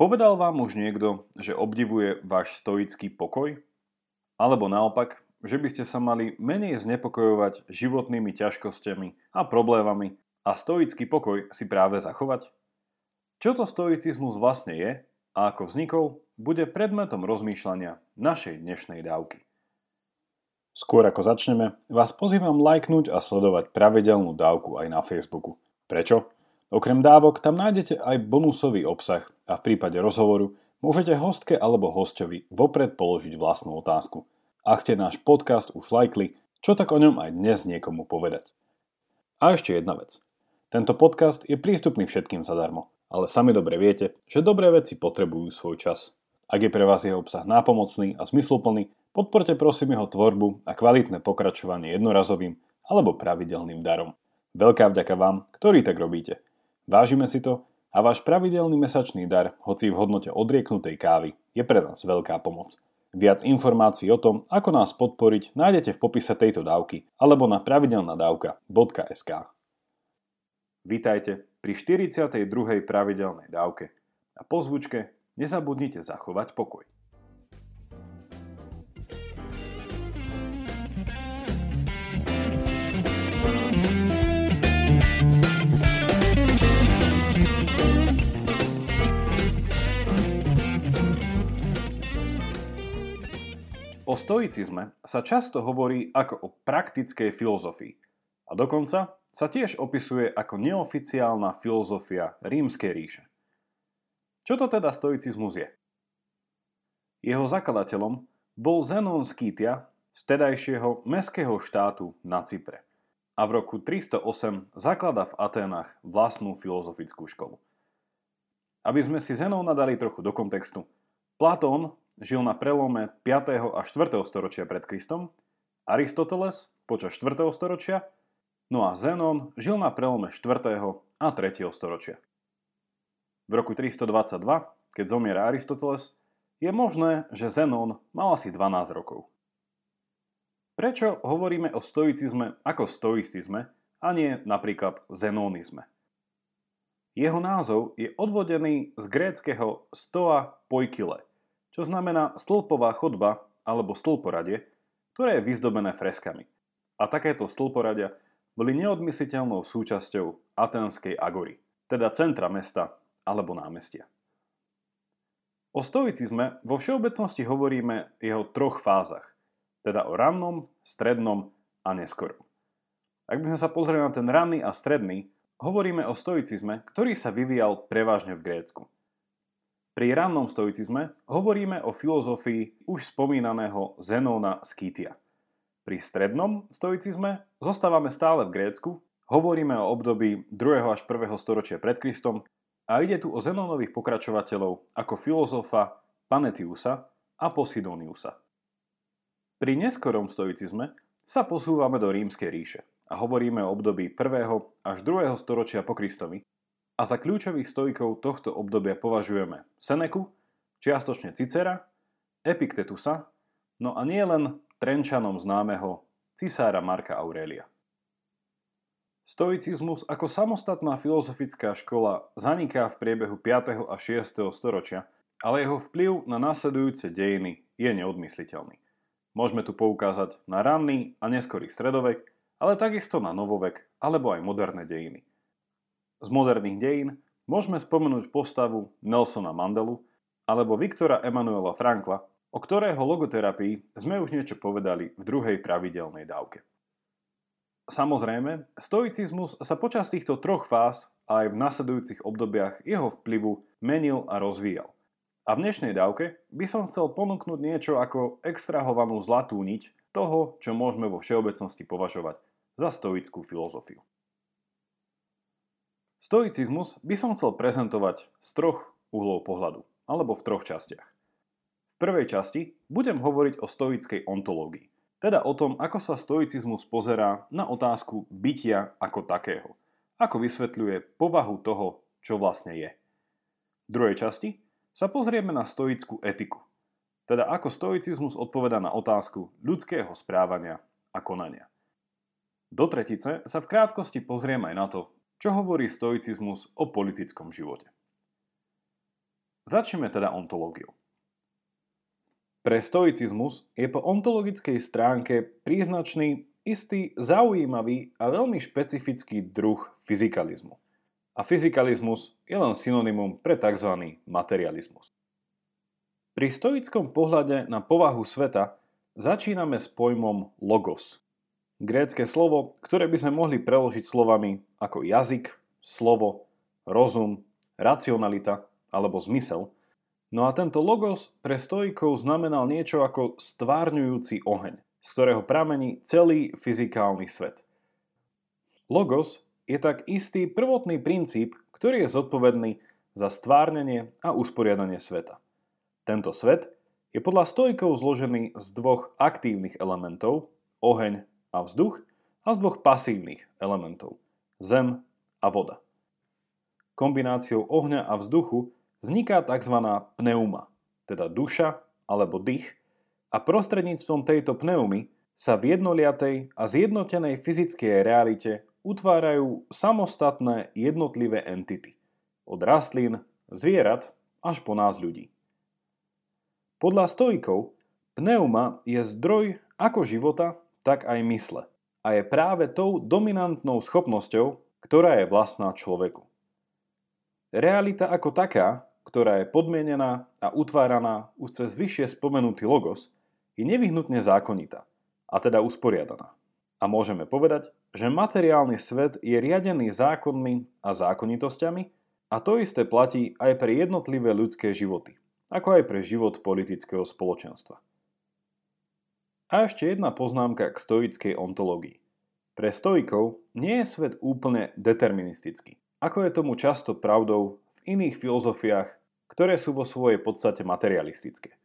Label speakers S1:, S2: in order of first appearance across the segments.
S1: Povedal vám už niekto, že obdivuje váš stoický pokoj? Alebo naopak, že by ste sa mali menej znepokojovať životnými ťažkosťami a problémami a stoický pokoj si práve zachovať? Čo to stoicizmus vlastne je a ako vznikol, bude predmetom rozmýšľania našej dnešnej dávky. Skôr ako začneme, vás pozývam lajknúť a sledovať pravidelnú dávku aj na Facebooku. Prečo? Okrem dávok tam nájdete aj bonusový obsah a v prípade rozhovoru môžete hostke alebo hostovi vopred položiť vlastnú otázku. Ak ste náš podcast už lajkli, čo tak o ňom aj dnes niekomu povedať. A ešte jedna vec. Tento podcast je prístupný všetkým zadarmo, ale sami dobre viete, že dobré veci potrebujú svoj čas. Ak je pre vás jeho obsah nápomocný a zmysluplný, podporte prosím jeho tvorbu a kvalitné pokračovanie jednorazovým alebo pravidelným darom. Veľká vďaka vám, ktorí tak robíte – Vážime si to a váš pravidelný mesačný dar, hoci v hodnote odrieknutej kávy, je pre nás veľká pomoc. Viac informácií o tom, ako nás podporiť, nájdete v popise tejto dávky alebo na pravidelnadavka.sk. Vítajte pri 42. pravidelnej dávke a po zvučke nezabudnite zachovať pokoj. O stoicizme sa často hovorí ako o praktickej filozofii a dokonca sa tiež opisuje ako neoficiálna filozofia rímskej ríše. Čo to teda stoicizmus je? Jeho zakladateľom bol Zenon Skýtia z tedajšieho meského štátu na Cypre a v roku 308 zaklada v Aténach vlastnú filozofickú školu. Aby sme si Zenona dali trochu do kontextu, Platón žil na prelome 5. a 4. storočia pred Kristom, Aristoteles počas 4. storočia, no a Zenon žil na prelome 4. a 3. storočia. V roku 322, keď zomiera Aristoteles, je možné, že Zenon mal asi 12 rokov. Prečo hovoríme o stoicizme ako stoicizme a nie napríklad zenonizme? Jeho názov je odvodený z gréckého stoa poikile – čo znamená stĺpová chodba alebo stĺporadie, ktoré je vyzdobené freskami. A takéto stĺporadia boli neodmysliteľnou súčasťou atenskej agory, teda centra mesta alebo námestia. O stoicizme vo všeobecnosti hovoríme jeho troch fázach, teda o rannom, strednom a neskorom. Ak by sme sa pozreli na ten ranný a stredný, hovoríme o stoicizme, ktorý sa vyvíjal prevažne v Grécku – pri rannom stoicizme hovoríme o filozofii už spomínaného Zenóna Skýtia. Pri strednom stoicizme zostávame stále v Grécku, hovoríme o období 2. až 1. storočia pred Kristom a ide tu o Zenónových pokračovateľov ako filozofa Panetiusa a Posidoniusa. Pri neskorom stoicizme sa posúvame do rímskej ríše a hovoríme o období 1. až 2. storočia po Kristovi, a za kľúčových stojkov tohto obdobia považujeme Seneku, čiastočne Cicera, Epiktetusa, no a nie len Trenčanom známeho cisára Marka Aurelia. Stoicizmus ako samostatná filozofická škola zaniká v priebehu 5. a 6. storočia, ale jeho vplyv na následujúce dejiny je neodmysliteľný. Môžeme tu poukázať na ranný a neskorý stredovek, ale takisto na novovek alebo aj moderné dejiny. Z moderných dejín môžeme spomenúť postavu Nelsona Mandelu alebo Viktora Emanuela Frankla, o ktorého logoterapii sme už niečo povedali v druhej pravidelnej dávke. Samozrejme, stoicizmus sa počas týchto troch fáz a aj v nasledujúcich obdobiach jeho vplyvu menil a rozvíjal. A v dnešnej dávke by som chcel ponúknuť niečo ako extrahovanú zlatú niť toho, čo môžeme vo všeobecnosti považovať za stoickú filozofiu. Stoicizmus by som chcel prezentovať z troch uhlov pohľadu, alebo v troch častiach. V prvej časti budem hovoriť o stoickej ontológii, teda o tom, ako sa stoicizmus pozerá na otázku bytia ako takého, ako vysvetľuje povahu toho, čo vlastne je. V druhej časti sa pozrieme na stoickú etiku, teda ako stoicizmus odpoveda na otázku ľudského správania a konania. Do tretice sa v krátkosti pozrieme aj na to, čo hovorí stoicizmus o politickom živote. Začneme teda ontológiou. Pre stoicizmus je po ontologickej stránke príznačný istý zaujímavý a veľmi špecifický druh fyzikalizmu. A fyzikalizmus je len synonymum pre tzv. materializmus. Pri stoickom pohľade na povahu sveta začíname s pojmom logos. Grécke slovo, ktoré by sme mohli preložiť slovami ako jazyk, slovo, rozum, racionalita alebo zmysel – No a tento logos pre stoikov znamenal niečo ako stvárňujúci oheň, z ktorého pramení celý fyzikálny svet. Logos je tak istý prvotný princíp, ktorý je zodpovedný za stvárnenie a usporiadanie sveta. Tento svet je podľa stojkov zložený z dvoch aktívnych elementov, oheň a vzduch, a z dvoch pasívnych elementov, zem a voda. Kombináciou ohňa a vzduchu vzniká tzv. pneuma, teda duša alebo dých, a prostredníctvom tejto pneumy sa v jednoliatej a zjednotenej fyzickej realite utvárajú samostatné jednotlivé entity. Od rastlín, zvierat až po nás ľudí. Podľa stojkov pneuma je zdroj ako života, tak aj mysle a je práve tou dominantnou schopnosťou, ktorá je vlastná človeku. Realita ako taká ktorá je podmienená a utváraná už cez vyššie spomenutý logos, je nevyhnutne zákonitá, a teda usporiadaná. A môžeme povedať, že materiálny svet je riadený zákonmi a zákonitosťami a to isté platí aj pre jednotlivé ľudské životy, ako aj pre život politického spoločenstva. A ešte jedna poznámka k stoickej ontológii. Pre stoikov nie je svet úplne deterministický, ako je tomu často pravdou v iných filozofiách, ktoré sú vo svojej podstate materialistické.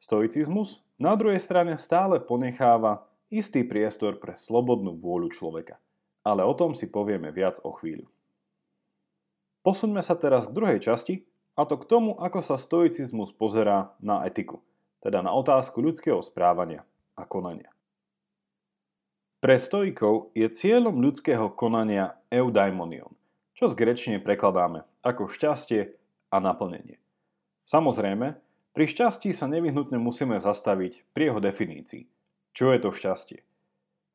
S1: Stoicizmus na druhej strane stále ponecháva istý priestor pre slobodnú vôľu človeka. Ale o tom si povieme viac o chvíľu. Posuňme sa teraz k druhej časti, a to k tomu, ako sa stoicizmus pozerá na etiku, teda na otázku ľudského správania a konania. Pre stoikov je cieľom ľudského konania eudaimonion, čo z grečne prekladáme ako šťastie a naplnenie. Samozrejme, pri šťastí sa nevyhnutne musíme zastaviť pri jeho definícii. Čo je to šťastie?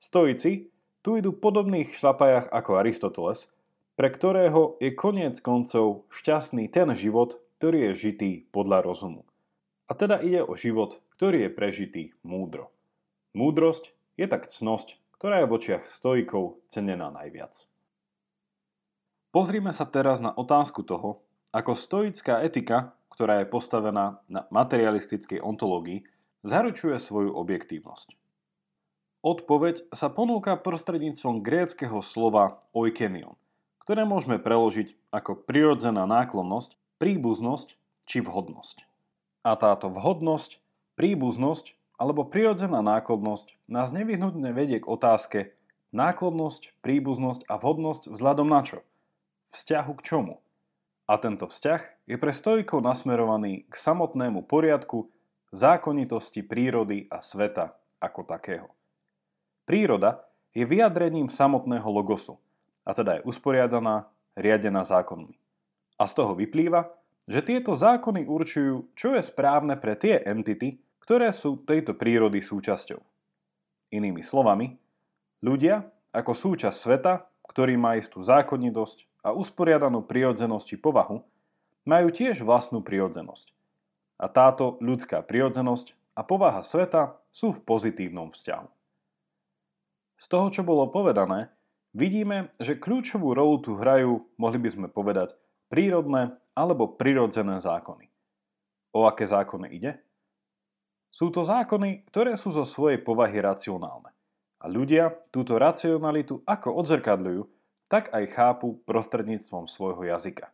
S1: Stoici tu idú podobných šlapajach ako Aristoteles, pre ktorého je koniec koncov šťastný ten život, ktorý je žitý podľa rozumu. A teda ide o život, ktorý je prežitý múdro. Múdrosť je tak cnosť, ktorá je v očiach stoikov cenená najviac. Pozrime sa teraz na otázku toho, ako stoická etika, ktorá je postavená na materialistickej ontológii, zaručuje svoju objektívnosť. Odpoveď sa ponúka prostredníctvom gréckého slova oikenion, ktoré môžeme preložiť ako prirodzená náklonnosť, príbuznosť či vhodnosť. A táto vhodnosť, príbuznosť alebo prirodzená náklonnosť nás nevyhnutne vedie k otázke náklonnosť, príbuznosť a vhodnosť vzhľadom na čo – vzťahu k čomu. A tento vzťah je pre stojkov nasmerovaný k samotnému poriadku, zákonitosti prírody a sveta ako takého. Príroda je vyjadrením samotného logosu, a teda je usporiadaná, riadená zákonmi. A z toho vyplýva, že tieto zákony určujú, čo je správne pre tie entity, ktoré sú tejto prírody súčasťou. Inými slovami, ľudia ako súčasť sveta, ktorý má istú zákonitosť, a usporiadanú prirodzenosť či povahu, majú tiež vlastnú prirodzenosť. A táto ľudská prirodzenosť a povaha sveta sú v pozitívnom vzťahu. Z toho, čo bolo povedané, vidíme, že kľúčovú rolu tu hrajú, mohli by sme povedať, prírodné alebo prirodzené zákony. O aké zákony ide? Sú to zákony, ktoré sú zo svojej povahy racionálne. A ľudia túto racionalitu ako odzrkadľujú tak aj chápu prostredníctvom svojho jazyka.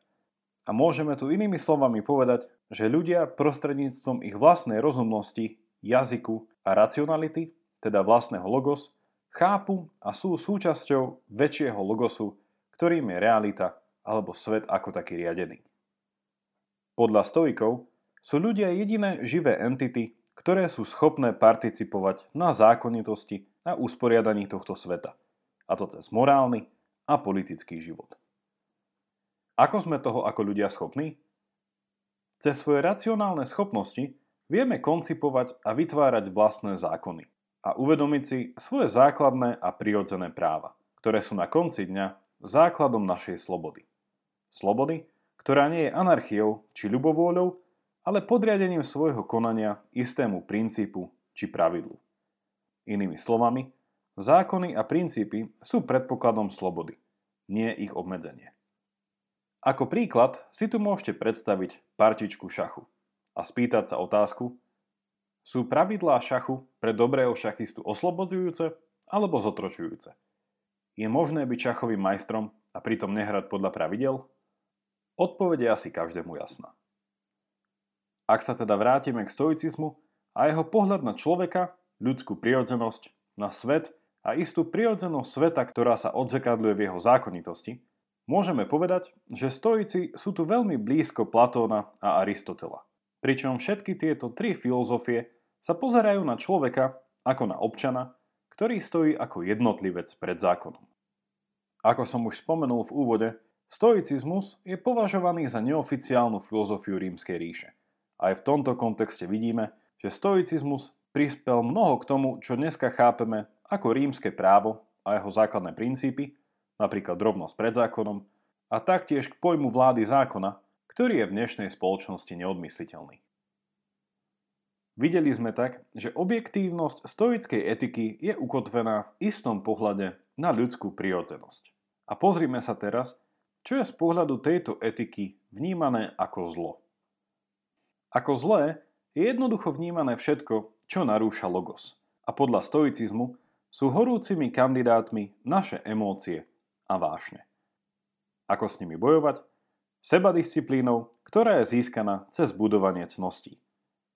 S1: A môžeme tu inými slovami povedať, že ľudia prostredníctvom ich vlastnej rozumnosti, jazyku a racionality, teda vlastného logos, chápu a sú súčasťou väčšieho logosu, ktorým je realita alebo svet ako taký riadený. Podľa stoikov sú ľudia jediné živé entity, ktoré sú schopné participovať na zákonitosti a usporiadaní tohto sveta. A to cez morálny, a politický život. Ako sme toho ako ľudia schopní? Cez svoje racionálne schopnosti vieme koncipovať a vytvárať vlastné zákony a uvedomiť si svoje základné a prirodzené práva, ktoré sú na konci dňa základom našej slobody. Slobody, ktorá nie je anarchiou či ľubovôľou, ale podriadením svojho konania istému princípu či pravidlu. Inými slovami, zákony a princípy sú predpokladom slobody, nie ich obmedzenie. Ako príklad si tu môžete predstaviť partičku šachu a spýtať sa otázku, sú pravidlá šachu pre dobrého šachistu oslobodzujúce alebo zotročujúce? Je možné byť šachovým majstrom a pritom nehrať podľa pravidel? Odpovede je asi každému jasná. Ak sa teda vrátime k stoicizmu a jeho pohľad na človeka, ľudskú prirodzenosť, na svet a istú prirodzenosť sveta, ktorá sa odzrkadľuje v jeho zákonitosti, Môžeme povedať, že stoici sú tu veľmi blízko Platóna a Aristotela. Pričom všetky tieto tri filozofie sa pozerajú na človeka ako na občana, ktorý stojí ako jednotlivec pred zákonom. Ako som už spomenul v úvode, stoicizmus je považovaný za neoficiálnu filozofiu rímskej ríše. Aj v tomto kontexte vidíme, že stoicizmus prispel mnoho k tomu, čo dneska chápeme ako rímske právo a jeho základné princípy, napríklad rovnosť pred zákonom, a taktiež k pojmu vlády zákona, ktorý je v dnešnej spoločnosti neodmysliteľný. Videli sme tak, že objektívnosť stoickej etiky je ukotvená v istom pohľade na ľudskú prirodzenosť. A pozrime sa teraz, čo je z pohľadu tejto etiky vnímané ako zlo. Ako zlé je jednoducho vnímané všetko, čo narúša logos. A podľa stoicizmu sú horúcimi kandidátmi naše emócie a vášne. Ako s nimi bojovať? Sebadisciplínou, ktorá je získaná cez budovanie cností.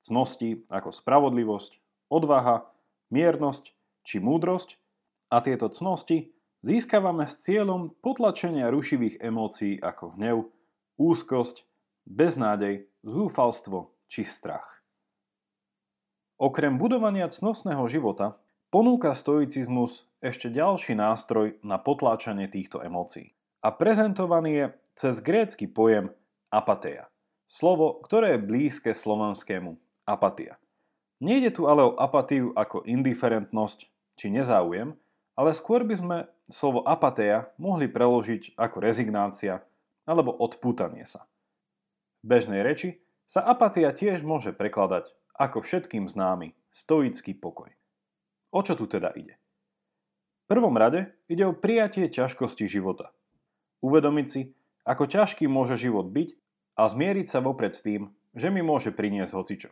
S1: Cnosti ako spravodlivosť, odvaha, miernosť či múdrosť a tieto cnosti získavame s cieľom potlačenia rušivých emócií ako hnev, úzkosť, beznádej, zúfalstvo či strach. Okrem budovania cnostného života ponúka stoicizmus ešte ďalší nástroj na potláčanie týchto emócií. A prezentovaný je cez grécky pojem apatia. Slovo, ktoré je blízke slovanskému apatia. Nejde tu ale o apatiu ako indiferentnosť či nezáujem, ale skôr by sme slovo apatia mohli preložiť ako rezignácia alebo odpútanie sa. V bežnej reči sa apatia tiež môže prekladať ako všetkým známy stoický pokoj. O čo tu teda ide? V prvom rade ide o prijatie ťažkosti života. Uvedomiť si, ako ťažký môže život byť a zmieriť sa vopred s tým, že mi môže priniesť hocičo.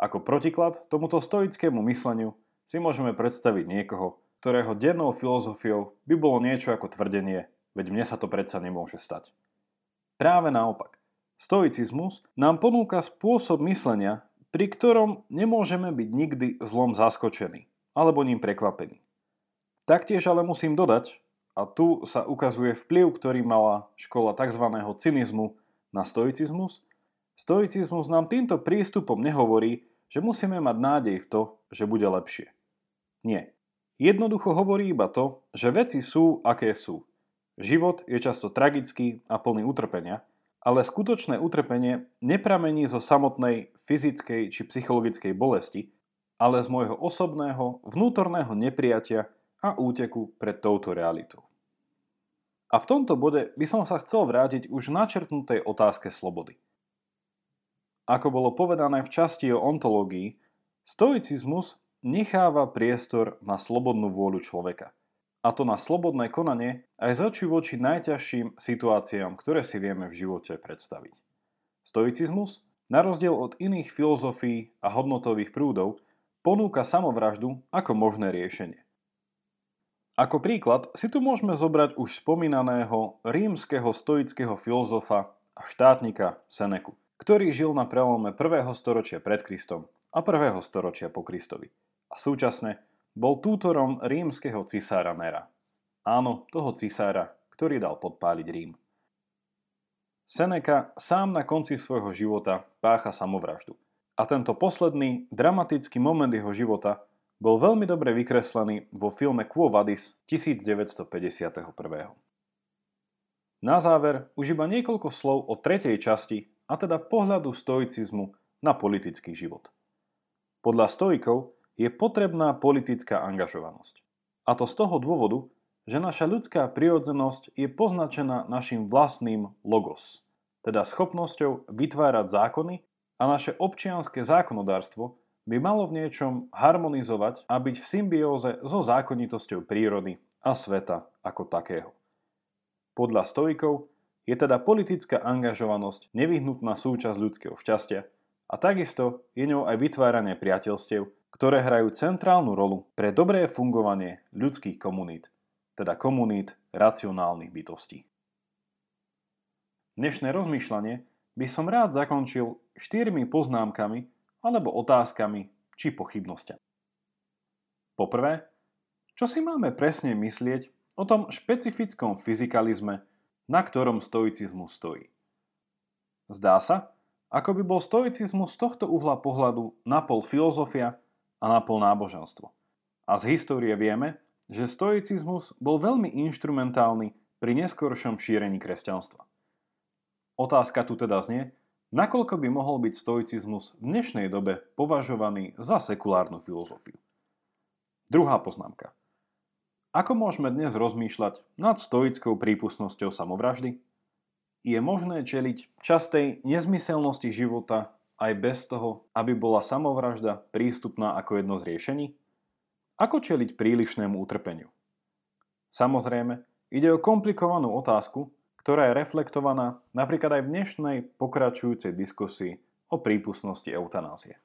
S1: Ako protiklad tomuto stoickému mysleniu si môžeme predstaviť niekoho, ktorého dennou filozofiou by bolo niečo ako tvrdenie, veď mne sa to predsa nemôže stať. Práve naopak. Stoicizmus nám ponúka spôsob myslenia, pri ktorom nemôžeme byť nikdy zlom zaskočení alebo ním prekvapení. Taktiež ale musím dodať, a tu sa ukazuje vplyv, ktorý mala škola tzv. cynizmu na stoicizmus, stoicizmus nám týmto prístupom nehovorí, že musíme mať nádej v to, že bude lepšie. Nie. Jednoducho hovorí iba to, že veci sú, aké sú. Život je často tragický a plný utrpenia, ale skutočné utrpenie nepramení zo samotnej fyzickej či psychologickej bolesti, ale z môjho osobného, vnútorného nepriatia a úteku pred touto realitou. A v tomto bode by som sa chcel vrátiť už načrtnutej otázke slobody. Ako bolo povedané v časti o ontológii, stoicizmus necháva priestor na slobodnú vôľu človeka. A to na slobodné konanie aj z oči voči najťažším situáciám, ktoré si vieme v živote predstaviť. Stoicizmus, na rozdiel od iných filozofií a hodnotových prúdov, ponúka samovraždu ako možné riešenie. Ako príklad si tu môžeme zobrať už spomínaného rímskeho stoického filozofa a štátnika Seneku, ktorý žil na prelome 1. storočia pred Kristom a 1. storočia po Kristovi. A súčasne bol tútorom rímskeho cisára Nera. Áno, toho cisára, ktorý dal podpáliť Rím. Seneca sám na konci svojho života pácha samovraždu. A tento posledný, dramatický moment jeho života bol veľmi dobre vykreslený vo filme Quo Vadis 1951. Na záver už iba niekoľko slov o tretej časti a teda pohľadu stoicizmu na politický život. Podľa stoikov je potrebná politická angažovanosť. A to z toho dôvodu, že naša ľudská prirodzenosť je poznačená našim vlastným logos, teda schopnosťou vytvárať zákony a naše občianské zákonodárstvo by malo v niečom harmonizovať a byť v symbióze so zákonitosťou prírody a sveta ako takého. Podľa stoikov je teda politická angažovanosť nevyhnutná súčasť ľudského šťastia a takisto je ňou aj vytváranie priateľstiev, ktoré hrajú centrálnu rolu pre dobré fungovanie ľudských komunít, teda komunít racionálnych bytostí. Dnešné rozmýšľanie by som rád zakončil štyrmi poznámkami alebo otázkami či pochybnosťami. Poprvé, čo si máme presne myslieť o tom špecifickom fyzikalizme, na ktorom stoicizmus stojí. Zdá sa, ako by bol stoicizmus z tohto uhla pohľadu napol filozofia a napol náboženstvo. A z histórie vieme, že stoicizmus bol veľmi inštrumentálny pri neskoršom šírení kresťanstva. Otázka tu teda znie, nakoľko by mohol byť stoicizmus v dnešnej dobe považovaný za sekulárnu filozofiu. Druhá poznámka. Ako môžeme dnes rozmýšľať nad stoickou prípustnosťou samovraždy? Je možné čeliť častej nezmyselnosti života aj bez toho, aby bola samovražda prístupná ako jedno z riešení? Ako čeliť prílišnému utrpeniu? Samozrejme, ide o komplikovanú otázku, ktorá je reflektovaná napríklad aj v dnešnej pokračujúcej diskusii o prípustnosti eutanázie.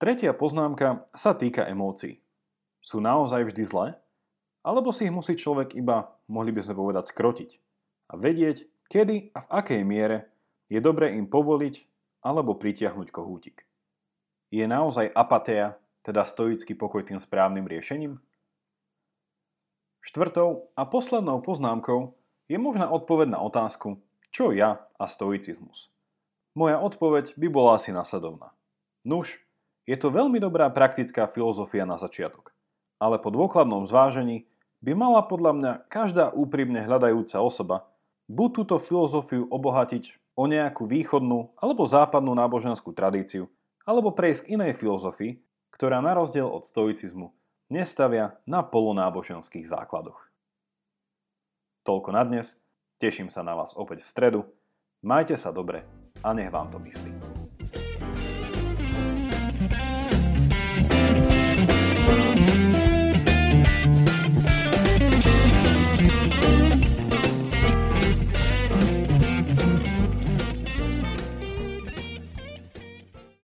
S1: Tretia poznámka sa týka emócií sú naozaj vždy zlé? Alebo si ich musí človek iba, mohli by sme povedať, skrotiť a vedieť, kedy a v akej miere je dobre im povoliť alebo pritiahnuť kohútik. Je naozaj apatia, teda stoický pokoj tým správnym riešením? Štvrtou a poslednou poznámkou je možná odpoveď na otázku, čo ja a stoicizmus. Moja odpoveď by bola asi nasledovná. Nuž, je to veľmi dobrá praktická filozofia na začiatok ale po dôkladnom zvážení by mala podľa mňa každá úprimne hľadajúca osoba buď túto filozofiu obohatiť o nejakú východnú alebo západnú náboženskú tradíciu, alebo prejsť k inej filozofii, ktorá na rozdiel od stoicizmu nestavia na polonáboženských základoch. Toľko na dnes, teším sa na vás opäť v stredu, majte sa dobre a nech vám to myslí.